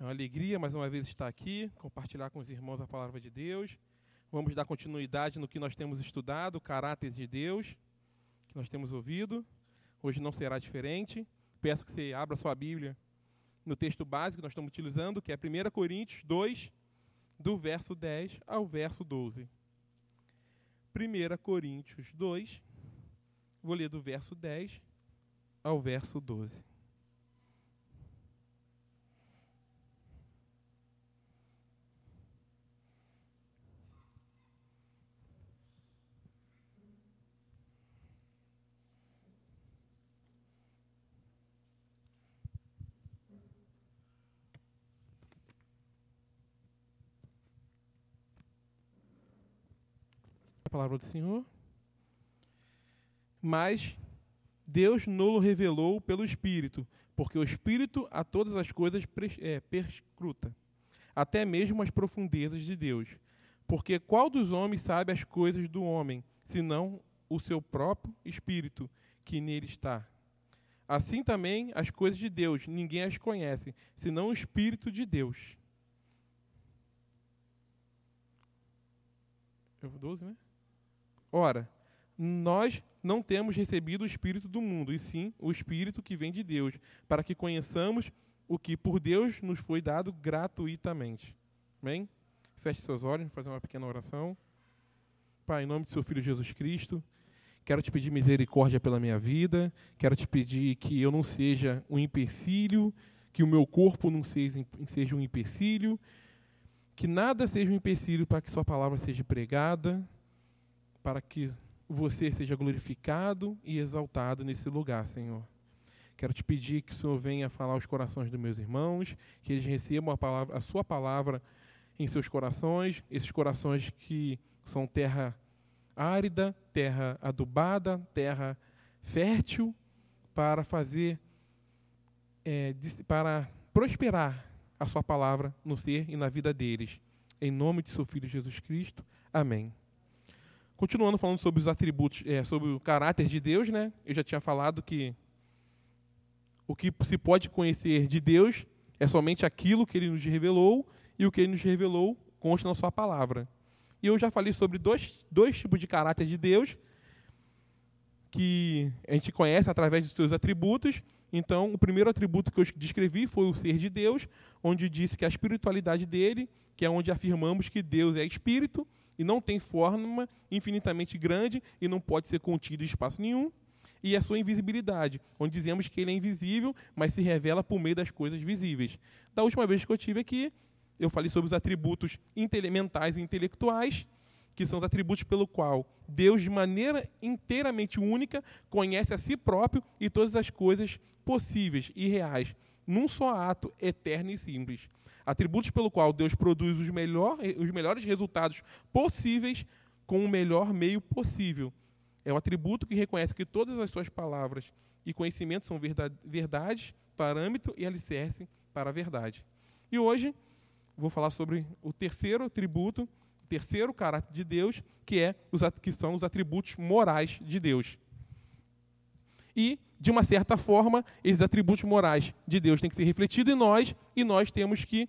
É uma alegria mais uma vez estar aqui, compartilhar com os irmãos a palavra de Deus. Vamos dar continuidade no que nós temos estudado, o caráter de Deus, que nós temos ouvido. Hoje não será diferente. Peço que você abra sua Bíblia no texto básico que nós estamos utilizando, que é 1 Coríntios 2, do verso 10 ao verso 12. 1 Coríntios 2, vou ler do verso 10 ao verso 12. Palavra do Senhor. Mas Deus não revelou pelo Espírito, porque o Espírito a todas as coisas é, perscruta, até mesmo as profundezas de Deus. Porque qual dos homens sabe as coisas do homem, senão o seu próprio Espírito, que nele está? Assim também as coisas de Deus, ninguém as conhece, senão o Espírito de Deus. 12, né? Ora, nós não temos recebido o Espírito do mundo, e sim o Espírito que vem de Deus, para que conheçamos o que por Deus nos foi dado gratuitamente. Amém? Feche seus olhos, vou fazer uma pequena oração. Pai, em nome do seu Filho Jesus Cristo, quero te pedir misericórdia pela minha vida, quero te pedir que eu não seja um empecilho, que o meu corpo não seja um empecilho, que nada seja um empecilho para que sua palavra seja pregada, para que você seja glorificado e exaltado nesse lugar, Senhor. Quero te pedir que o Senhor venha falar aos corações dos meus irmãos, que eles recebam a, palavra, a sua palavra em seus corações, esses corações que são terra árida, terra adubada, terra fértil, para fazer, é, para prosperar a sua palavra no ser e na vida deles. Em nome de seu Filho Jesus Cristo. Amém. Continuando falando sobre os atributos, é, sobre o caráter de Deus, né? Eu já tinha falado que o que se pode conhecer de Deus é somente aquilo que Ele nos revelou e o que Ele nos revelou consta na Sua palavra. E eu já falei sobre dois, dois tipos de caráter de Deus que a gente conhece através dos seus atributos. Então, o primeiro atributo que eu descrevi foi o ser de Deus, onde disse que a espiritualidade dele, que é onde afirmamos que Deus é espírito, e não tem forma infinitamente grande e não pode ser contido em espaço nenhum. E a sua invisibilidade, onde dizemos que ele é invisível, mas se revela por meio das coisas visíveis. Da última vez que eu tive aqui, eu falei sobre os atributos mentais e intelectuais, que são os atributos pelo qual Deus, de maneira inteiramente única, conhece a si próprio e todas as coisas possíveis e reais, num só ato eterno e simples atributos pelo qual Deus produz os, melhor, os melhores resultados possíveis com o melhor meio possível. É o atributo que reconhece que todas as suas palavras e conhecimentos são verdade, verdade parâmetro e alicerce para a verdade. E hoje vou falar sobre o terceiro atributo, o terceiro caráter de Deus, que é os que são os atributos morais de Deus. E de uma certa forma, esses atributos morais de Deus têm que ser refletidos em nós e nós temos que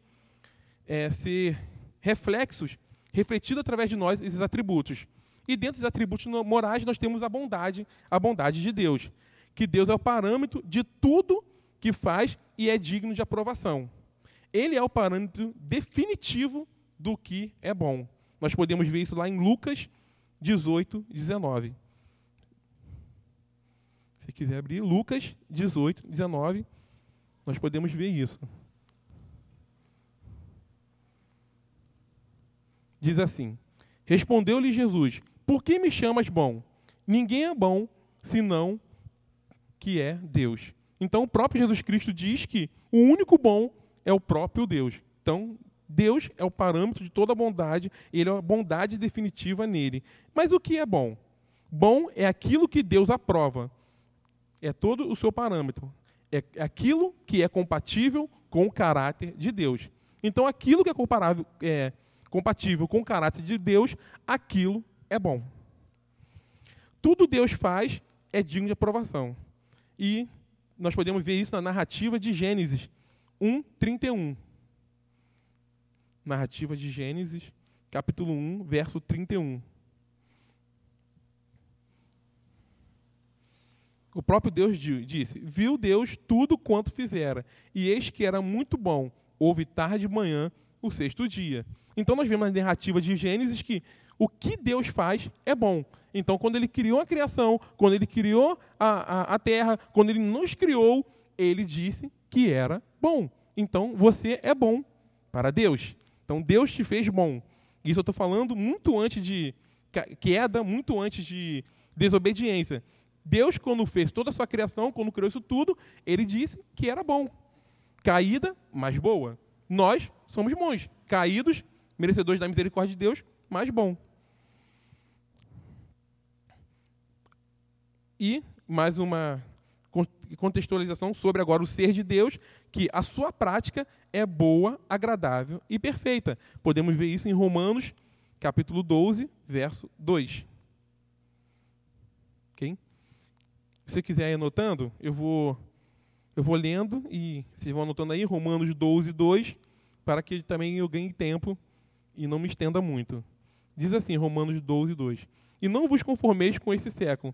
é, ser reflexos, refletido através de nós esses atributos. E dentro dos atributos morais nós temos a bondade, a bondade de Deus, que Deus é o parâmetro de tudo que faz e é digno de aprovação. Ele é o parâmetro definitivo do que é bom. Nós podemos ver isso lá em Lucas 18, 19 você quiser abrir, Lucas 18, 19, nós podemos ver isso. Diz assim: Respondeu-lhe Jesus: Por que me chamas bom? Ninguém é bom senão que é Deus. Então o próprio Jesus Cristo diz que o único bom é o próprio Deus. Então Deus é o parâmetro de toda bondade, ele é a bondade definitiva nele. Mas o que é bom? Bom é aquilo que Deus aprova é todo o seu parâmetro. É aquilo que é compatível com o caráter de Deus. Então, aquilo que é, comparável, é compatível com o caráter de Deus, aquilo é bom. Tudo Deus faz é digno de aprovação. E nós podemos ver isso na narrativa de Gênesis 1, 31. narrativa de Gênesis, capítulo 1, verso 31. O próprio Deus disse: Viu Deus tudo quanto fizera, e eis que era muito bom. Houve tarde e manhã o sexto dia. Então nós vemos na narrativa de Gênesis que o que Deus faz é bom. Então, quando ele criou a criação, quando ele criou a, a, a terra, quando ele nos criou, ele disse que era bom. Então, você é bom para Deus. Então, Deus te fez bom. Isso eu estou falando muito antes de queda, muito antes de desobediência. Deus, quando fez toda a sua criação, quando criou isso tudo, ele disse que era bom. Caída, mas boa. Nós somos bons. Caídos, merecedores da misericórdia de Deus, mas bom. E mais uma contextualização sobre agora o ser de Deus, que a sua prática é boa, agradável e perfeita. Podemos ver isso em Romanos, capítulo 12, verso 2. Ok? Se você quiser ir anotando, eu vou, eu vou lendo e vocês vão anotando aí, Romanos 12, 2, para que também eu ganhe tempo e não me estenda muito. Diz assim, Romanos 12, 2. E não vos conformeis com esse século,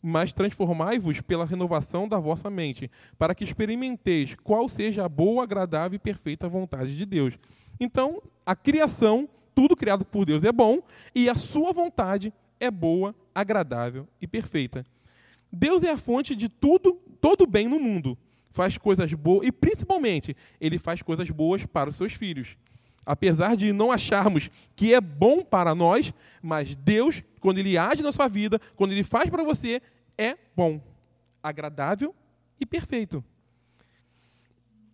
mas transformai-vos pela renovação da vossa mente, para que experimenteis qual seja a boa, agradável e perfeita vontade de Deus. Então, a criação, tudo criado por Deus é bom, e a sua vontade é boa, agradável e perfeita. Deus é a fonte de tudo, todo bem no mundo. Faz coisas boas e principalmente ele faz coisas boas para os seus filhos. Apesar de não acharmos que é bom para nós, mas Deus, quando Ele age na sua vida, quando Ele faz para você, é bom, agradável e perfeito.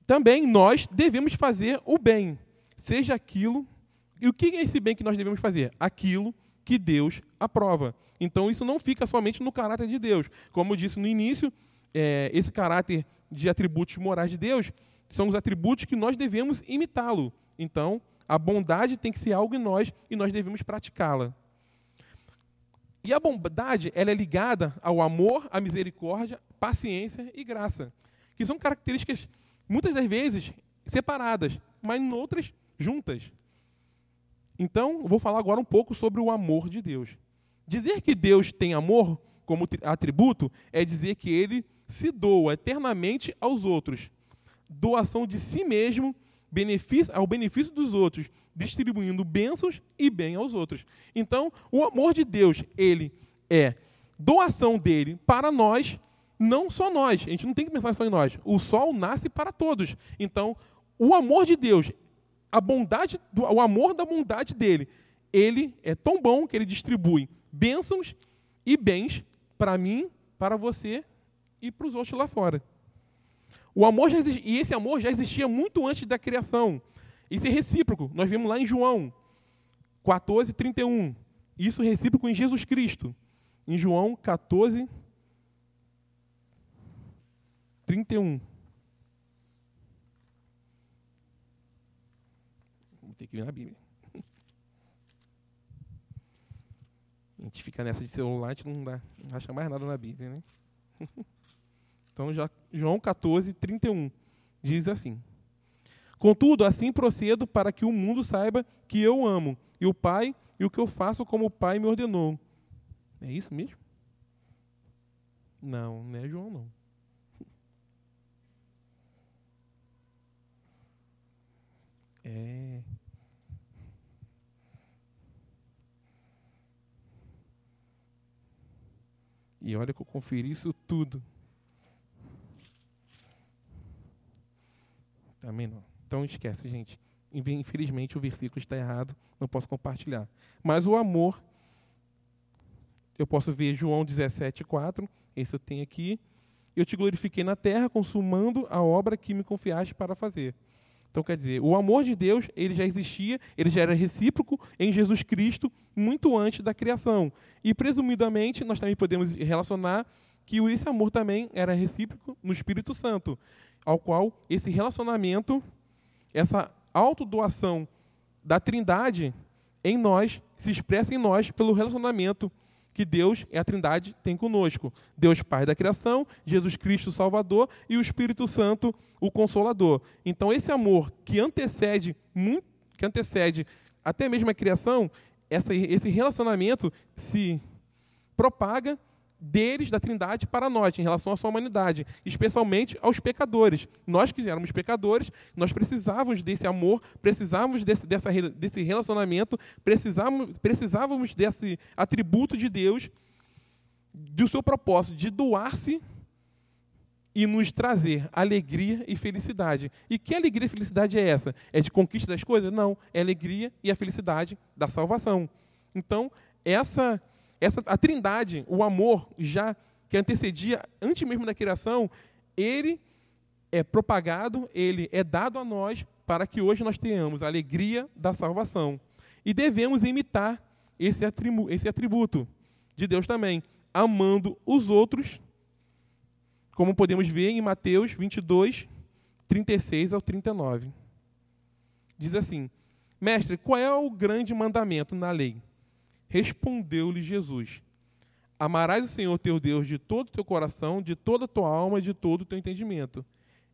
Também nós devemos fazer o bem, seja aquilo. E o que é esse bem que nós devemos fazer? Aquilo que Deus aprova. Então isso não fica somente no caráter de Deus. Como eu disse no início, é, esse caráter de atributos morais de Deus são os atributos que nós devemos imitá-lo. Então, a bondade tem que ser algo em nós e nós devemos praticá-la. E a bondade, ela é ligada ao amor, à misericórdia, paciência e graça, que são características muitas das vezes separadas, mas em outras juntas. Então, vou falar agora um pouco sobre o amor de Deus. Dizer que Deus tem amor como atributo é dizer que ele se doa eternamente aos outros. Doação de si mesmo benefício, ao benefício dos outros, distribuindo bênçãos e bem aos outros. Então, o amor de Deus, ele é doação dele para nós, não só nós. A gente não tem que pensar só em nós. O sol nasce para todos. Então, o amor de Deus, a bondade, o amor da bondade dele, ele é tão bom que ele distribui bênçãos e bens para mim, para você e para os outros lá fora. O amor existia, e esse amor já existia muito antes da criação. Isso é recíproco. Nós vimos lá em João 14, 31. Isso é recíproco em Jesus Cristo. Em João 14, 31. Ter que ver na Bíblia. A gente fica nessa de celular, a gente não, dá, não acha mais nada na Bíblia, né? Então, já, João 14, 31 diz assim: Contudo, assim procedo para que o mundo saiba que eu amo, e o Pai, e o que eu faço como o Pai me ordenou. É isso mesmo? Não, não é João, não. É. E olha que eu conferi isso tudo. Também não. Então esquece, gente. Infelizmente o versículo está errado, não posso compartilhar. Mas o amor, eu posso ver João 17, 4, esse eu tenho aqui. Eu te glorifiquei na terra, consumando a obra que me confiaste para fazer. Então, quer dizer, o amor de Deus, ele já existia, ele já era recíproco em Jesus Cristo muito antes da criação. E, presumidamente, nós também podemos relacionar que esse amor também era recíproco no Espírito Santo ao qual esse relacionamento, essa autodoação da Trindade em nós, se expressa em nós pelo relacionamento que Deus e a Trindade tem conosco. Deus Pai da criação, Jesus Cristo Salvador e o Espírito Santo, o Consolador. Então esse amor que antecede que antecede até mesmo a criação, essa, esse relacionamento se propaga deles, da Trindade, para nós, em relação à sua humanidade, especialmente aos pecadores. Nós que éramos pecadores, nós precisávamos desse amor, precisávamos desse, dessa, desse relacionamento, precisávamos, precisávamos desse atributo de Deus, do seu propósito de doar-se e nos trazer alegria e felicidade. E que alegria e felicidade é essa? É de conquista das coisas? Não, é alegria e a felicidade da salvação. Então, essa essa a Trindade, o amor já que antecedia antes mesmo da criação, ele é propagado, ele é dado a nós para que hoje nós tenhamos a alegria da salvação. E devemos imitar esse atributo, esse atributo de Deus também, amando os outros como podemos ver em Mateus 22, 36 ao 39. Diz assim: Mestre, qual é o grande mandamento na lei? Respondeu-lhe Jesus: Amarás o Senhor teu Deus de todo o teu coração, de toda a tua alma e de todo o teu entendimento.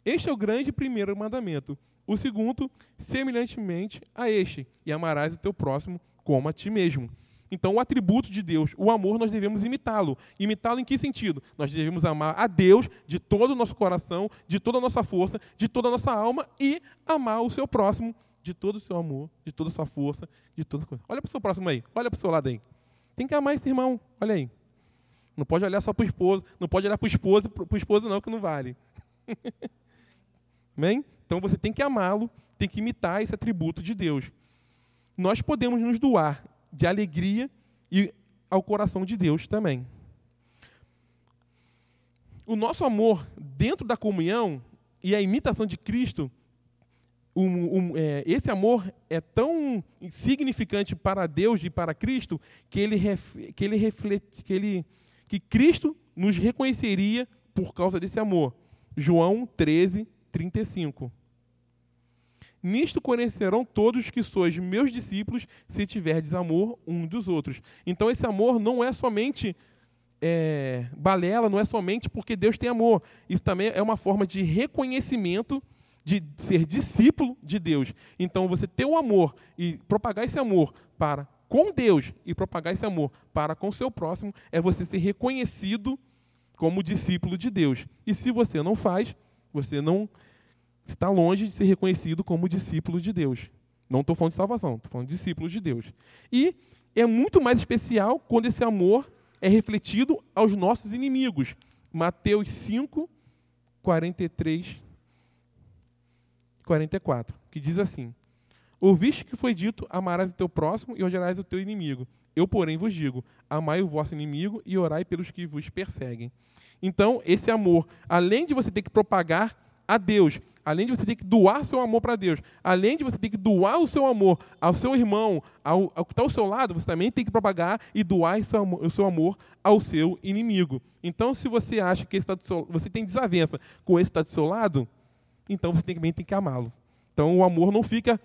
Este é o grande primeiro mandamento. O segundo, semelhantemente a este, e amarás o teu próximo como a ti mesmo. Então, o atributo de Deus, o amor, nós devemos imitá-lo. Imitá-lo em que sentido? Nós devemos amar a Deus de todo o nosso coração, de toda a nossa força, de toda a nossa alma e amar o seu próximo de todo o seu amor, de toda a sua força, de toda coisa. Olha para o seu próximo aí, olha para o seu lado aí. Tem que amar esse irmão, olha aí. Não pode olhar só para o esposo, não pode olhar para o esposo, para o esposo não, que não vale. Amém? Então você tem que amá-lo, tem que imitar esse atributo de Deus. Nós podemos nos doar de alegria e ao coração de Deus também. O nosso amor dentro da comunhão e a imitação de Cristo, um, um, é, esse amor é tão significante para Deus e para Cristo que ele, ref, que ele reflete, que ele, que Cristo nos reconheceria por causa desse amor. João 13, 35. Nisto conhecerão todos que sois meus discípulos, se tiverdes amor um dos outros. Então, esse amor não é somente é, balela, não é somente porque Deus tem amor. Isso também é uma forma de reconhecimento de ser discípulo de Deus. Então, você ter o amor e propagar esse amor para com Deus e propagar esse amor para com o seu próximo é você ser reconhecido como discípulo de Deus. E se você não faz, você não está longe de ser reconhecido como discípulo de Deus. Não estou falando de salvação, estou falando de discípulo de Deus. E é muito mais especial quando esse amor é refletido aos nossos inimigos. Mateus 5, 43, 44, que diz assim: Ouviste que foi dito: Amarás o teu próximo e odiarás o teu inimigo. Eu, porém, vos digo: Amai o vosso inimigo e orai pelos que vos perseguem. Então, esse amor, além de você ter que propagar a Deus, além de você ter que doar seu amor para Deus, além de você ter que doar o seu amor ao seu irmão, ao, ao que está ao seu lado, você também tem que propagar e doar seu amor, o seu amor ao seu inimigo. Então, se você acha que está seu, você tem desavença com esse que está do seu lado, então você também tem que amá-lo. Então, o amor não fica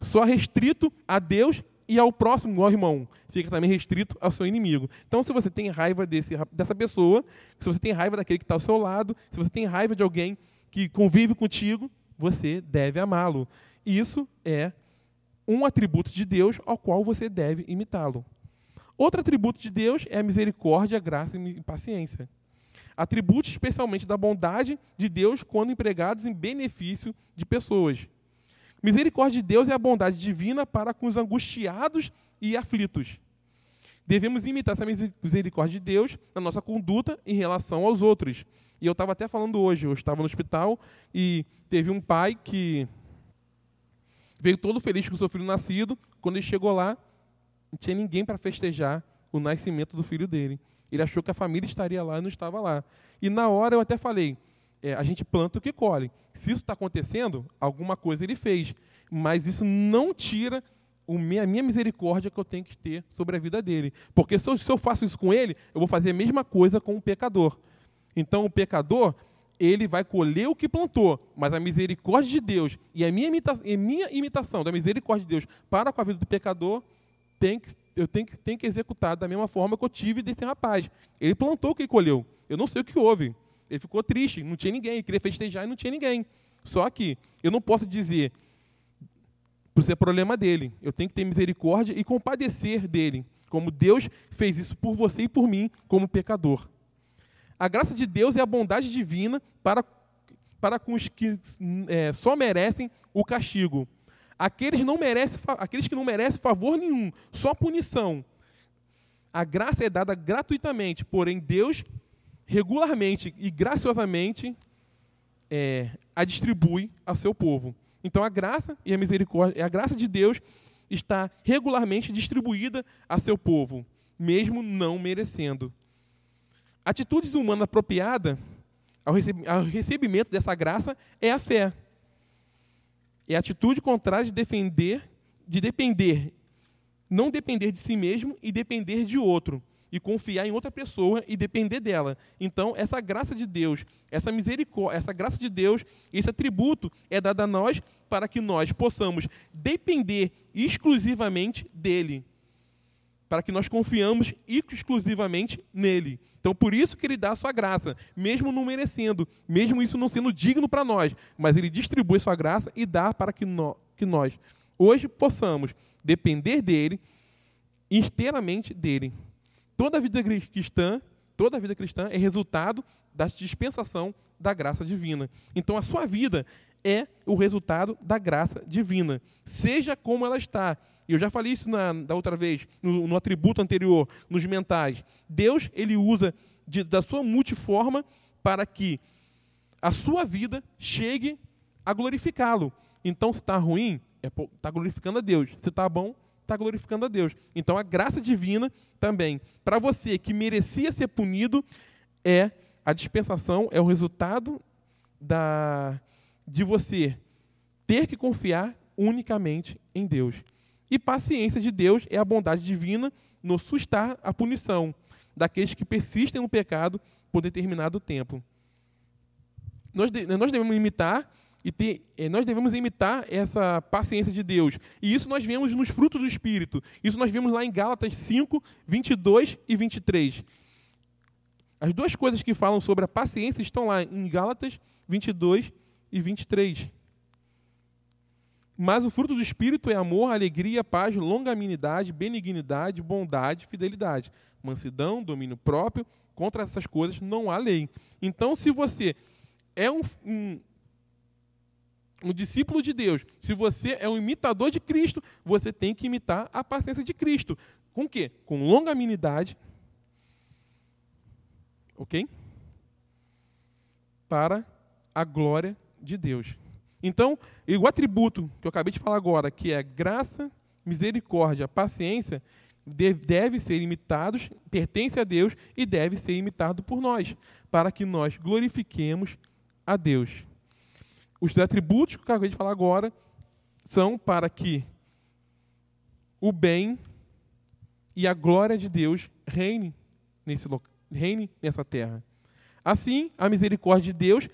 só restrito a Deus e ao próximo, ao irmão. Fica também restrito ao seu inimigo. Então, se você tem raiva desse, dessa pessoa, se você tem raiva daquele que está ao seu lado, se você tem raiva de alguém que convive contigo, você deve amá-lo. Isso é um atributo de Deus ao qual você deve imitá-lo. Outro atributo de Deus é a misericórdia, graça e paciência. Atributos especialmente da bondade de Deus quando empregados em benefício de pessoas. Misericórdia de Deus é a bondade divina para com os angustiados e aflitos. Devemos imitar essa misericórdia de Deus na nossa conduta em relação aos outros. E eu estava até falando hoje, eu estava no hospital e teve um pai que veio todo feliz com o seu filho nascido. Quando ele chegou lá, não tinha ninguém para festejar o nascimento do filho dele. Ele achou que a família estaria lá e não estava lá. E na hora eu até falei: é, a gente planta o que colhe. Se isso está acontecendo, alguma coisa ele fez. Mas isso não tira a minha misericórdia que eu tenho que ter sobre a vida dele. Porque se eu, se eu faço isso com ele, eu vou fazer a mesma coisa com o pecador. Então o pecador, ele vai colher o que plantou, mas a misericórdia de Deus e a minha, imita a minha imitação da misericórdia de Deus para com a vida do pecador, tem que, eu tenho que, tenho que executar da mesma forma que eu tive desse rapaz. Ele plantou o que ele colheu. Eu não sei o que houve. Ele ficou triste, não tinha ninguém, ele queria festejar e não tinha ninguém. Só que eu não posso dizer por ser problema dele. Eu tenho que ter misericórdia e compadecer dele, como Deus fez isso por você e por mim, como pecador. A graça de Deus é a bondade divina para, para com os que é, só merecem o castigo. Aqueles, não merecem, aqueles que não merecem favor nenhum, só punição. A graça é dada gratuitamente, porém Deus regularmente e graciosamente é, a distribui ao seu povo. Então a graça e a misericórdia, a graça de Deus está regularmente distribuída a seu povo, mesmo não merecendo. Atitudes humanas apropriadas ao recebimento dessa graça é a fé. É a atitude contrária de defender, de depender, não depender de si mesmo e depender de outro e confiar em outra pessoa e depender dela. Então, essa graça de Deus, essa misericórdia, essa graça de Deus, esse atributo é dado a nós para que nós possamos depender exclusivamente dele. Para que nós confiamos exclusivamente nele. Então, por isso que ele dá a sua graça, mesmo não merecendo, mesmo isso não sendo digno para nós, mas ele distribui sua graça e dá para que, no, que nós hoje possamos depender dele, inteiramente dele. Toda a vida cristã, toda a vida cristã é resultado da dispensação da graça divina. Então a sua vida é o resultado da graça divina, seja como ela está. Eu já falei isso na, da outra vez, no, no atributo anterior, nos mentais. Deus ele usa de, da sua multiforma para que a sua vida chegue a glorificá-lo. Então, se está ruim, está é, tá glorificando a Deus. Se está bom, está glorificando a Deus. Então a graça divina também, para você que merecia ser punido, é a dispensação, é o resultado da, de você ter que confiar unicamente em Deus. E paciência de Deus é a bondade divina no sustar a punição daqueles que persistem no pecado por determinado tempo. Nós, nós devemos imitar e ter, eh, nós devemos imitar essa paciência de Deus. E isso nós vemos nos frutos do Espírito. Isso nós vemos lá em Gálatas 5, 22 e 23. As duas coisas que falam sobre a paciência estão lá em Gálatas 22 e 23. Mas o fruto do Espírito é amor, alegria, paz, longanimidade, benignidade, bondade, fidelidade, mansidão, domínio próprio. Contra essas coisas não há lei. Então, se você é um, um um discípulo de Deus, se você é um imitador de Cristo, você tem que imitar a paciência de Cristo. Com o quê? Com longanimidade. Ok? Para a glória de Deus. Então, o atributo que eu acabei de falar agora, que é graça, misericórdia, paciência, deve ser imitados, pertence a Deus e deve ser imitado por nós, para que nós glorifiquemos a Deus. Os atributos que eu acabei de falar agora são para que o bem e a glória de Deus reine, nesse, reine nessa terra. Assim, a misericórdia de Deus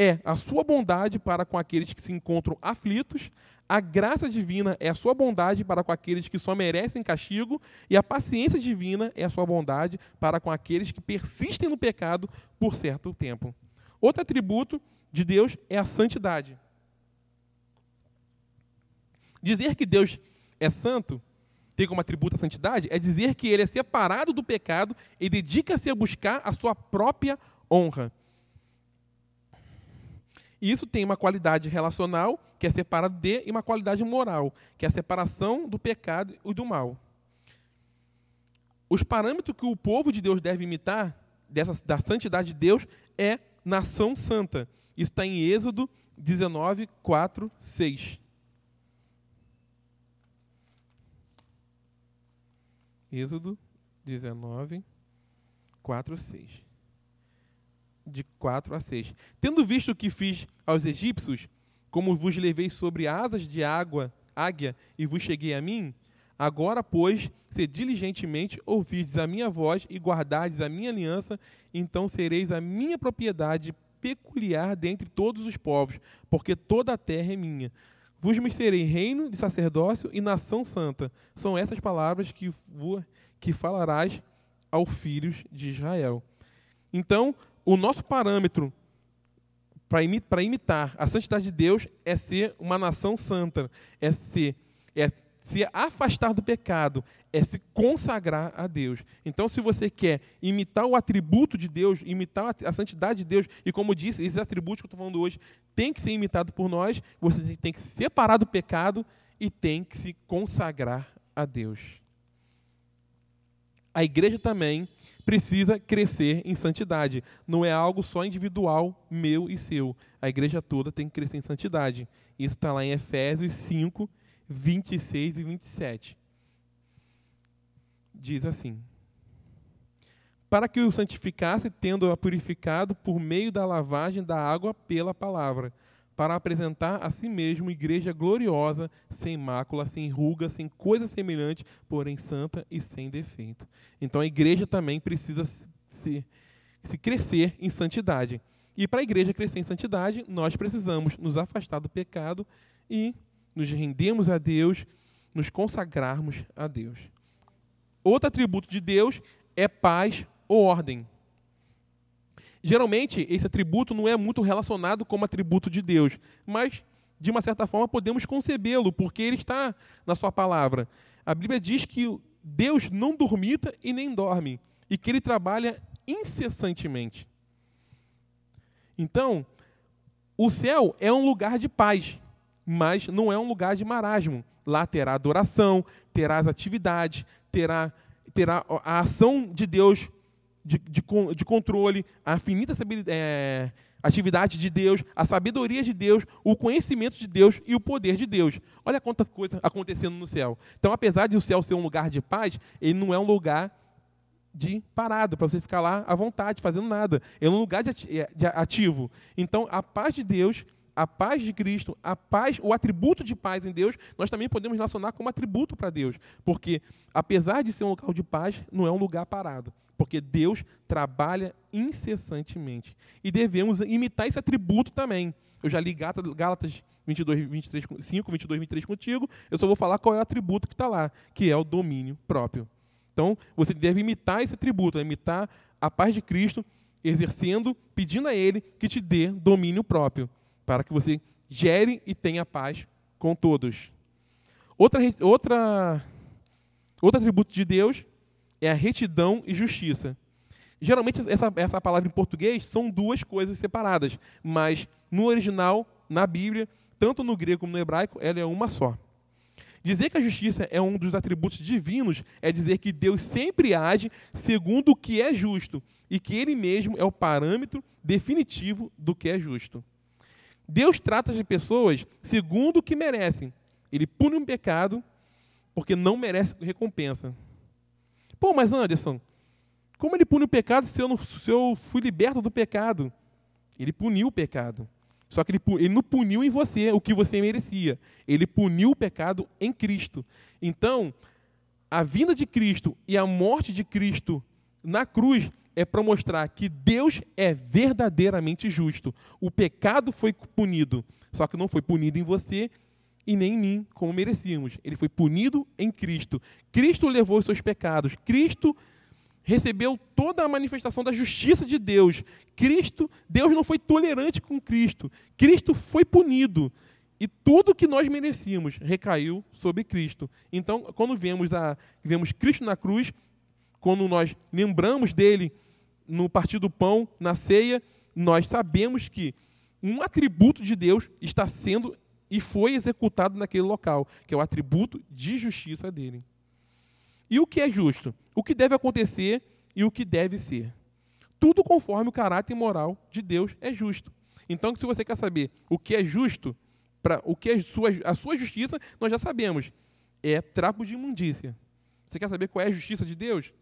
é a sua bondade para com aqueles que se encontram aflitos, a graça divina é a sua bondade para com aqueles que só merecem castigo, e a paciência divina é a sua bondade para com aqueles que persistem no pecado por certo tempo. Outro atributo de Deus é a santidade. Dizer que Deus é santo, tem como atributo a santidade, é dizer que ele é separado do pecado e dedica-se a buscar a sua própria honra. E isso tem uma qualidade relacional, que é separado de, e uma qualidade moral, que é a separação do pecado e do mal. Os parâmetros que o povo de Deus deve imitar dessa, da santidade de Deus é nação santa. Isso está em Êxodo 19, 4, 6. Êxodo 19, 4, 6. De 4 a 6. Tendo visto o que fiz aos egípcios, como vos levei sobre asas de água, águia, e vos cheguei a mim, agora, pois, se diligentemente ouvirdes a minha voz e guardardes a minha aliança, então sereis a minha propriedade peculiar dentre todos os povos, porque toda a terra é minha. Vos me serei reino de sacerdócio e nação santa. São essas palavras que, que falarás aos filhos de Israel. Então, o nosso parâmetro para imitar a santidade de Deus é ser uma nação santa, é ser é se afastar do pecado, é se consagrar a Deus. Então, se você quer imitar o atributo de Deus, imitar a santidade de Deus, e como disse, esses atributos que eu estou falando hoje tem que ser imitado por nós, você tem que se separar do pecado e tem que se consagrar a Deus. A igreja também precisa crescer em santidade. Não é algo só individual, meu e seu. A igreja toda tem que crescer em santidade. Isso está lá em Efésios 5, 26 e 27. Diz assim: Para que o santificasse, tendo-a purificado por meio da lavagem da água pela palavra para apresentar a si mesmo igreja gloriosa, sem mácula, sem ruga, sem coisa semelhante, porém santa e sem defeito. Então a igreja também precisa se, se crescer em santidade. E para a igreja crescer em santidade, nós precisamos nos afastar do pecado e nos rendermos a Deus, nos consagrarmos a Deus. Outro atributo de Deus é paz ou ordem. Geralmente, esse atributo não é muito relacionado como atributo de Deus, mas, de uma certa forma, podemos concebê-lo, porque ele está na sua palavra. A Bíblia diz que Deus não dormita e nem dorme, e que ele trabalha incessantemente. Então, o céu é um lugar de paz, mas não é um lugar de marasmo. Lá terá adoração, terá as atividades, terá, terá a ação de Deus de, de, de controle, a infinita é, atividade de Deus, a sabedoria de Deus, o conhecimento de Deus e o poder de Deus. Olha quanta coisa acontecendo no céu. Então, apesar de o céu ser um lugar de paz, ele não é um lugar de parado, para você ficar lá à vontade, fazendo nada. É um lugar de ativo. Então, a paz de Deus a paz de Cristo, a paz, o atributo de paz em Deus, nós também podemos relacionar como atributo para Deus. Porque, apesar de ser um local de paz, não é um lugar parado. Porque Deus trabalha incessantemente. E devemos imitar esse atributo também. Eu já li Gálatas 22, 23, 5, 22, 23 contigo. Eu só vou falar qual é o atributo que está lá, que é o domínio próprio. Então, você deve imitar esse atributo, imitar a paz de Cristo, exercendo, pedindo a Ele que te dê domínio próprio para que você gere e tenha paz com todos. Outra, outra, outro atributo de Deus é a retidão e justiça. Geralmente, essa, essa palavra em português são duas coisas separadas, mas no original, na Bíblia, tanto no grego como no hebraico, ela é uma só. Dizer que a justiça é um dos atributos divinos é dizer que Deus sempre age segundo o que é justo e que Ele mesmo é o parâmetro definitivo do que é justo. Deus trata as pessoas segundo o que merecem. Ele pune um pecado porque não merece recompensa. Pô, mas Anderson, como ele pune o pecado se eu, não, se eu fui liberto do pecado? Ele puniu o pecado. Só que ele, ele não puniu em você o que você merecia. Ele puniu o pecado em Cristo. Então, a vinda de Cristo e a morte de Cristo na cruz é para mostrar que Deus é verdadeiramente justo. O pecado foi punido, só que não foi punido em você e nem em mim, como merecíamos. Ele foi punido em Cristo. Cristo levou os seus pecados. Cristo recebeu toda a manifestação da justiça de Deus. Cristo, Deus não foi tolerante com Cristo. Cristo foi punido. E tudo que nós merecíamos recaiu sobre Cristo. Então, quando vemos, a, vemos Cristo na cruz, quando nós lembramos dele no partir do pão, na ceia, nós sabemos que um atributo de Deus está sendo e foi executado naquele local, que é o atributo de justiça dele. E o que é justo? O que deve acontecer e o que deve ser. Tudo conforme o caráter moral de Deus é justo. Então, se você quer saber o que é justo, para o que é sua, a sua justiça, nós já sabemos. É trapo de imundícia. Você quer saber qual é a justiça de Deus?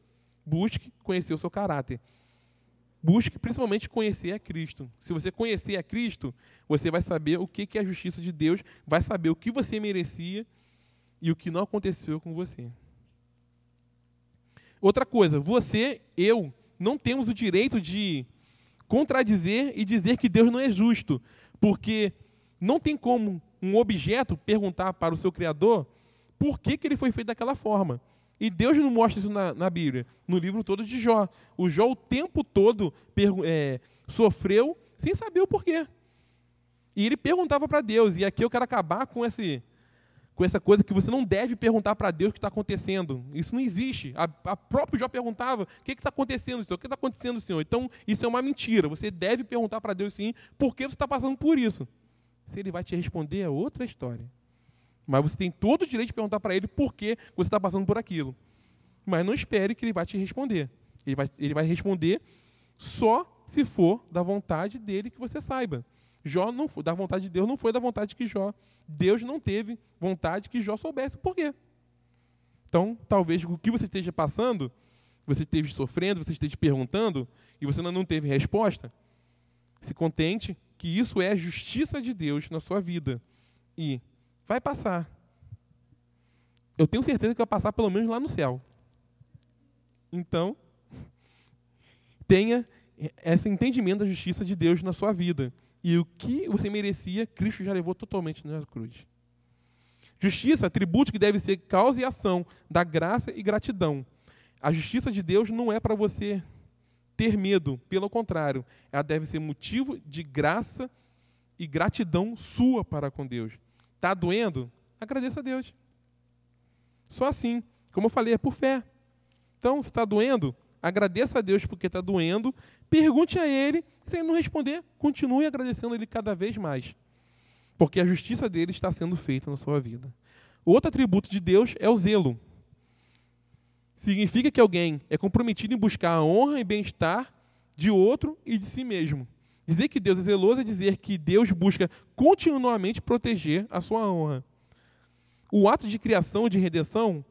Busque conhecer o seu caráter busque principalmente conhecer a Cristo. Se você conhecer a Cristo, você vai saber o que é a justiça de Deus, vai saber o que você merecia e o que não aconteceu com você. Outra coisa, você, eu, não temos o direito de contradizer e dizer que Deus não é justo, porque não tem como um objeto perguntar para o seu Criador por que, que ele foi feito daquela forma. E Deus não mostra isso na, na Bíblia, no livro todo de Jó. O Jó o tempo todo é, sofreu sem saber o porquê. E ele perguntava para Deus, e aqui eu quero acabar com esse com essa coisa que você não deve perguntar para Deus o que está acontecendo. Isso não existe. A, a próprio Jó perguntava: o que está acontecendo, Senhor? O que está acontecendo, Senhor? Então, isso é uma mentira. Você deve perguntar para Deus sim, por que você está passando por isso. Se ele vai te responder, é outra história. Mas você tem todo o direito de perguntar para ele por que você está passando por aquilo. Mas não espere que ele vai te responder. Ele vai, ele vai responder só se for da vontade dele que você saiba. Jó não foi, da vontade de Deus não foi da vontade que Jó. Deus não teve vontade que Jó soubesse por quê. Então, talvez o que você esteja passando, você esteja sofrendo, você esteja perguntando, e você não teve resposta, se contente que isso é a justiça de Deus na sua vida. E vai passar. Eu tenho certeza que vai passar pelo menos lá no céu. Então, tenha esse entendimento da justiça de Deus na sua vida. E o que você merecia, Cristo já levou totalmente na cruz. Justiça, atributo que deve ser causa e ação da graça e gratidão. A justiça de Deus não é para você ter medo, pelo contrário, ela deve ser motivo de graça e gratidão sua para com Deus. Está doendo? Agradeça a Deus. Só assim. Como eu falei, é por fé. Então, se está doendo, agradeça a Deus porque está doendo, pergunte a Ele, se Ele não responder, continue agradecendo a Ele cada vez mais, porque a justiça dele está sendo feita na sua vida. Outro atributo de Deus é o zelo. Significa que alguém é comprometido em buscar a honra e bem-estar de outro e de si mesmo. Dizer que Deus é zeloso é dizer que Deus busca continuamente proteger a sua honra. O ato de criação e de redenção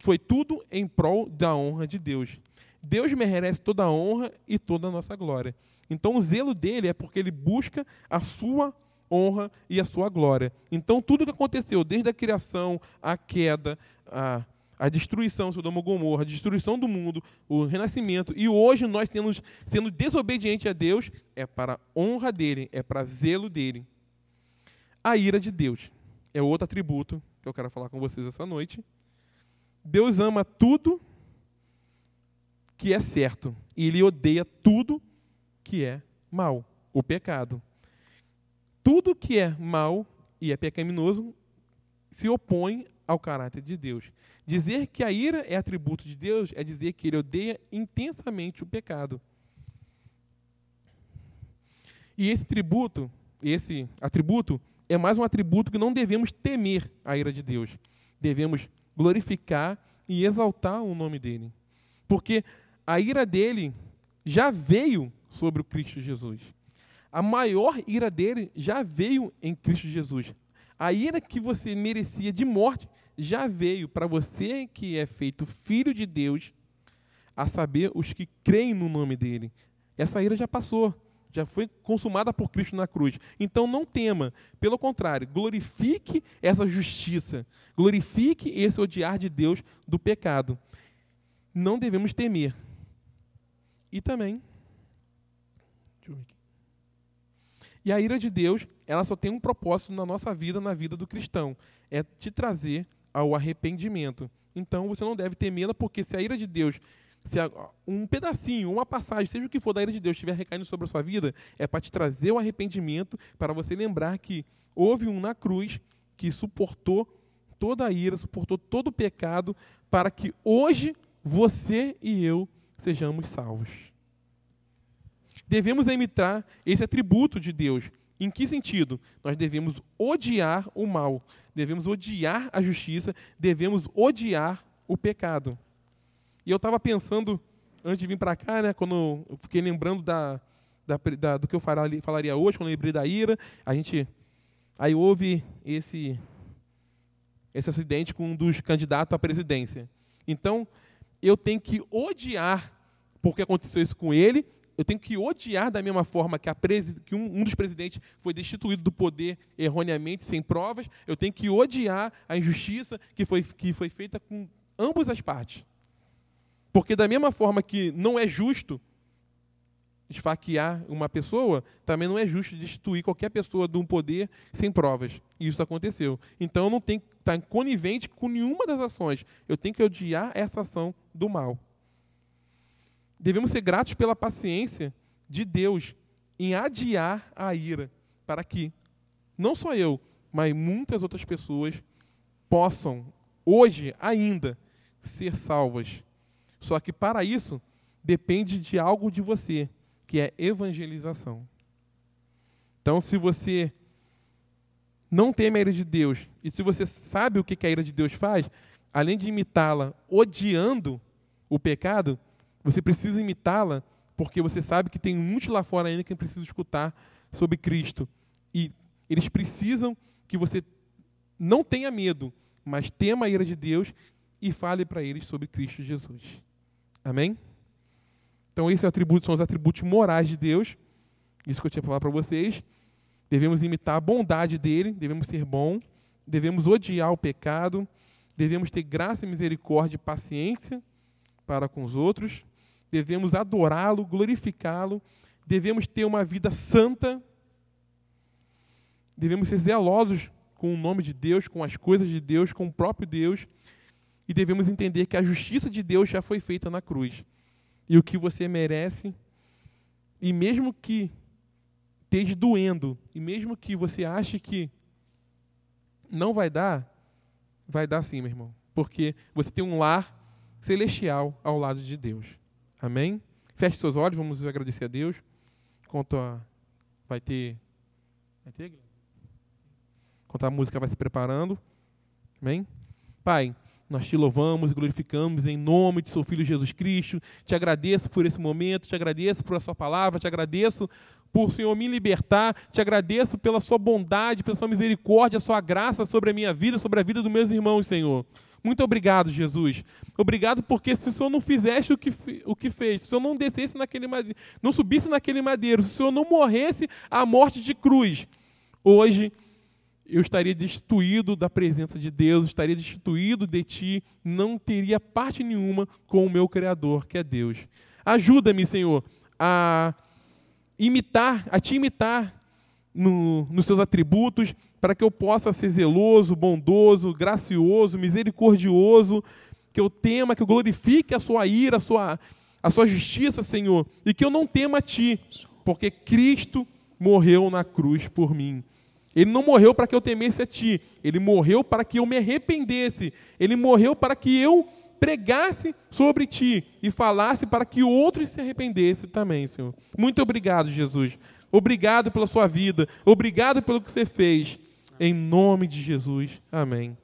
foi tudo em prol da honra de Deus. Deus merece toda a honra e toda a nossa glória. Então o zelo dele é porque ele busca a sua honra e a sua glória. Então tudo que aconteceu, desde a criação, a queda, a, a destruição, Sodoma e Gomorra, a destruição do mundo, o renascimento, e hoje nós temos, sendo desobedientes a Deus, é para honra dele, é para zelo dele. A ira de Deus é outro atributo que eu quero falar com vocês essa noite. Deus ama tudo que é certo e ele odeia tudo que é mal, o pecado. Tudo que é mal e é pecaminoso se opõe ao caráter de Deus. Dizer que a ira é atributo de Deus é dizer que ele odeia intensamente o pecado. E esse tributo, esse atributo, é mais um atributo que não devemos temer a ira de Deus. Devemos glorificar e exaltar o nome dele. Porque a ira dele já veio sobre o Cristo Jesus. A maior ira dele já veio em Cristo Jesus. A ira que você merecia de morte já veio para você que é feito filho de Deus, a saber, os que creem no nome dele. Essa ira já passou, já foi consumada por Cristo na cruz. Então não tema, pelo contrário, glorifique essa justiça, glorifique esse odiar de Deus do pecado. Não devemos temer. E também E a ira de Deus, ela só tem um propósito na nossa vida, na vida do cristão, é te trazer ao arrependimento. Então você não deve temê-la, porque se a ira de Deus, se um pedacinho, uma passagem, seja o que for da ira de Deus estiver recaindo sobre a sua vida, é para te trazer o arrependimento, para você lembrar que houve um na cruz que suportou toda a ira, suportou todo o pecado, para que hoje você e eu sejamos salvos devemos imitar esse atributo de Deus. Em que sentido? Nós devemos odiar o mal, devemos odiar a justiça, devemos odiar o pecado. E eu estava pensando, antes de vir para cá, né, quando eu fiquei lembrando da, da, da, do que eu falaria, hoje, quando eu lembrei da ira, a gente. Aí houve esse, esse acidente com um dos candidatos à presidência. Então, eu tenho que odiar porque aconteceu isso com ele eu tenho que odiar da mesma forma que, que um, um, dos presidentes foi destituído do poder erroneamente, sem provas. Eu tenho que odiar a injustiça que foi, que foi feita com ambas as partes. Porque, da mesma forma que não é justo esfaquear uma pessoa, também não é justo destituir qualquer pessoa de um poder sem provas. E isso aconteceu. Então, eu não tenho que estar conivente com nenhuma das ações. Eu tenho que odiar essa ação do mal devemos ser gratos pela paciência de Deus em adiar a ira, para que não só eu, mas muitas outras pessoas possam, hoje ainda, ser salvas. Só que para isso, depende de algo de você, que é evangelização. Então, se você não teme a ira de Deus, e se você sabe o que a ira de Deus faz, além de imitá-la odiando o pecado, você precisa imitá-la porque você sabe que tem muitos lá fora ainda que precisam escutar sobre Cristo. E eles precisam que você não tenha medo, mas tema a ira de Deus e fale para eles sobre Cristo Jesus. Amém? Então, esses são os atributos morais de Deus. Isso que eu tinha para falar para vocês. Devemos imitar a bondade dele, devemos ser bom, devemos odiar o pecado, devemos ter graça, misericórdia e paciência para com os outros, devemos adorá-lo, glorificá-lo, devemos ter uma vida santa, devemos ser zelosos com o nome de Deus, com as coisas de Deus, com o próprio Deus, e devemos entender que a justiça de Deus já foi feita na cruz. E o que você merece, e mesmo que esteja doendo, e mesmo que você ache que não vai dar, vai dar sim, meu irmão. Porque você tem um lar celestial ao lado de Deus. Amém? Feche seus olhos, vamos agradecer a Deus. Enquanto a, vai ter. Vai ter? Enquanto a música vai se preparando. Amém? Pai, nós te louvamos e glorificamos em nome de seu Filho Jesus Cristo. Te agradeço por esse momento, te agradeço por a sua palavra, te agradeço por Senhor me libertar, te agradeço pela sua bondade, pela sua misericórdia, a sua graça sobre a minha vida, sobre a vida dos meus irmãos, Senhor. Muito obrigado, Jesus. Obrigado porque se o Senhor não fizesse o que, o que fez, se o Senhor não descesse naquele madeiro, não subisse naquele madeiro, se o Senhor não morresse a morte de cruz, hoje eu estaria destituído da presença de Deus, estaria destituído de ti, não teria parte nenhuma com o meu Criador, que é Deus. Ajuda-me, Senhor, a imitar, a te imitar no, nos seus atributos, para que eu possa ser zeloso, bondoso, gracioso, misericordioso, que eu tema, que eu glorifique a sua ira, a sua, a sua justiça, Senhor, e que eu não tema a ti, porque Cristo morreu na cruz por mim. Ele não morreu para que eu temesse a ti, ele morreu para que eu me arrependesse, ele morreu para que eu pregasse sobre ti e falasse para que outros se arrependessem também, Senhor. Muito obrigado, Jesus. Obrigado pela sua vida, obrigado pelo que você fez. Em nome de Jesus. Amém.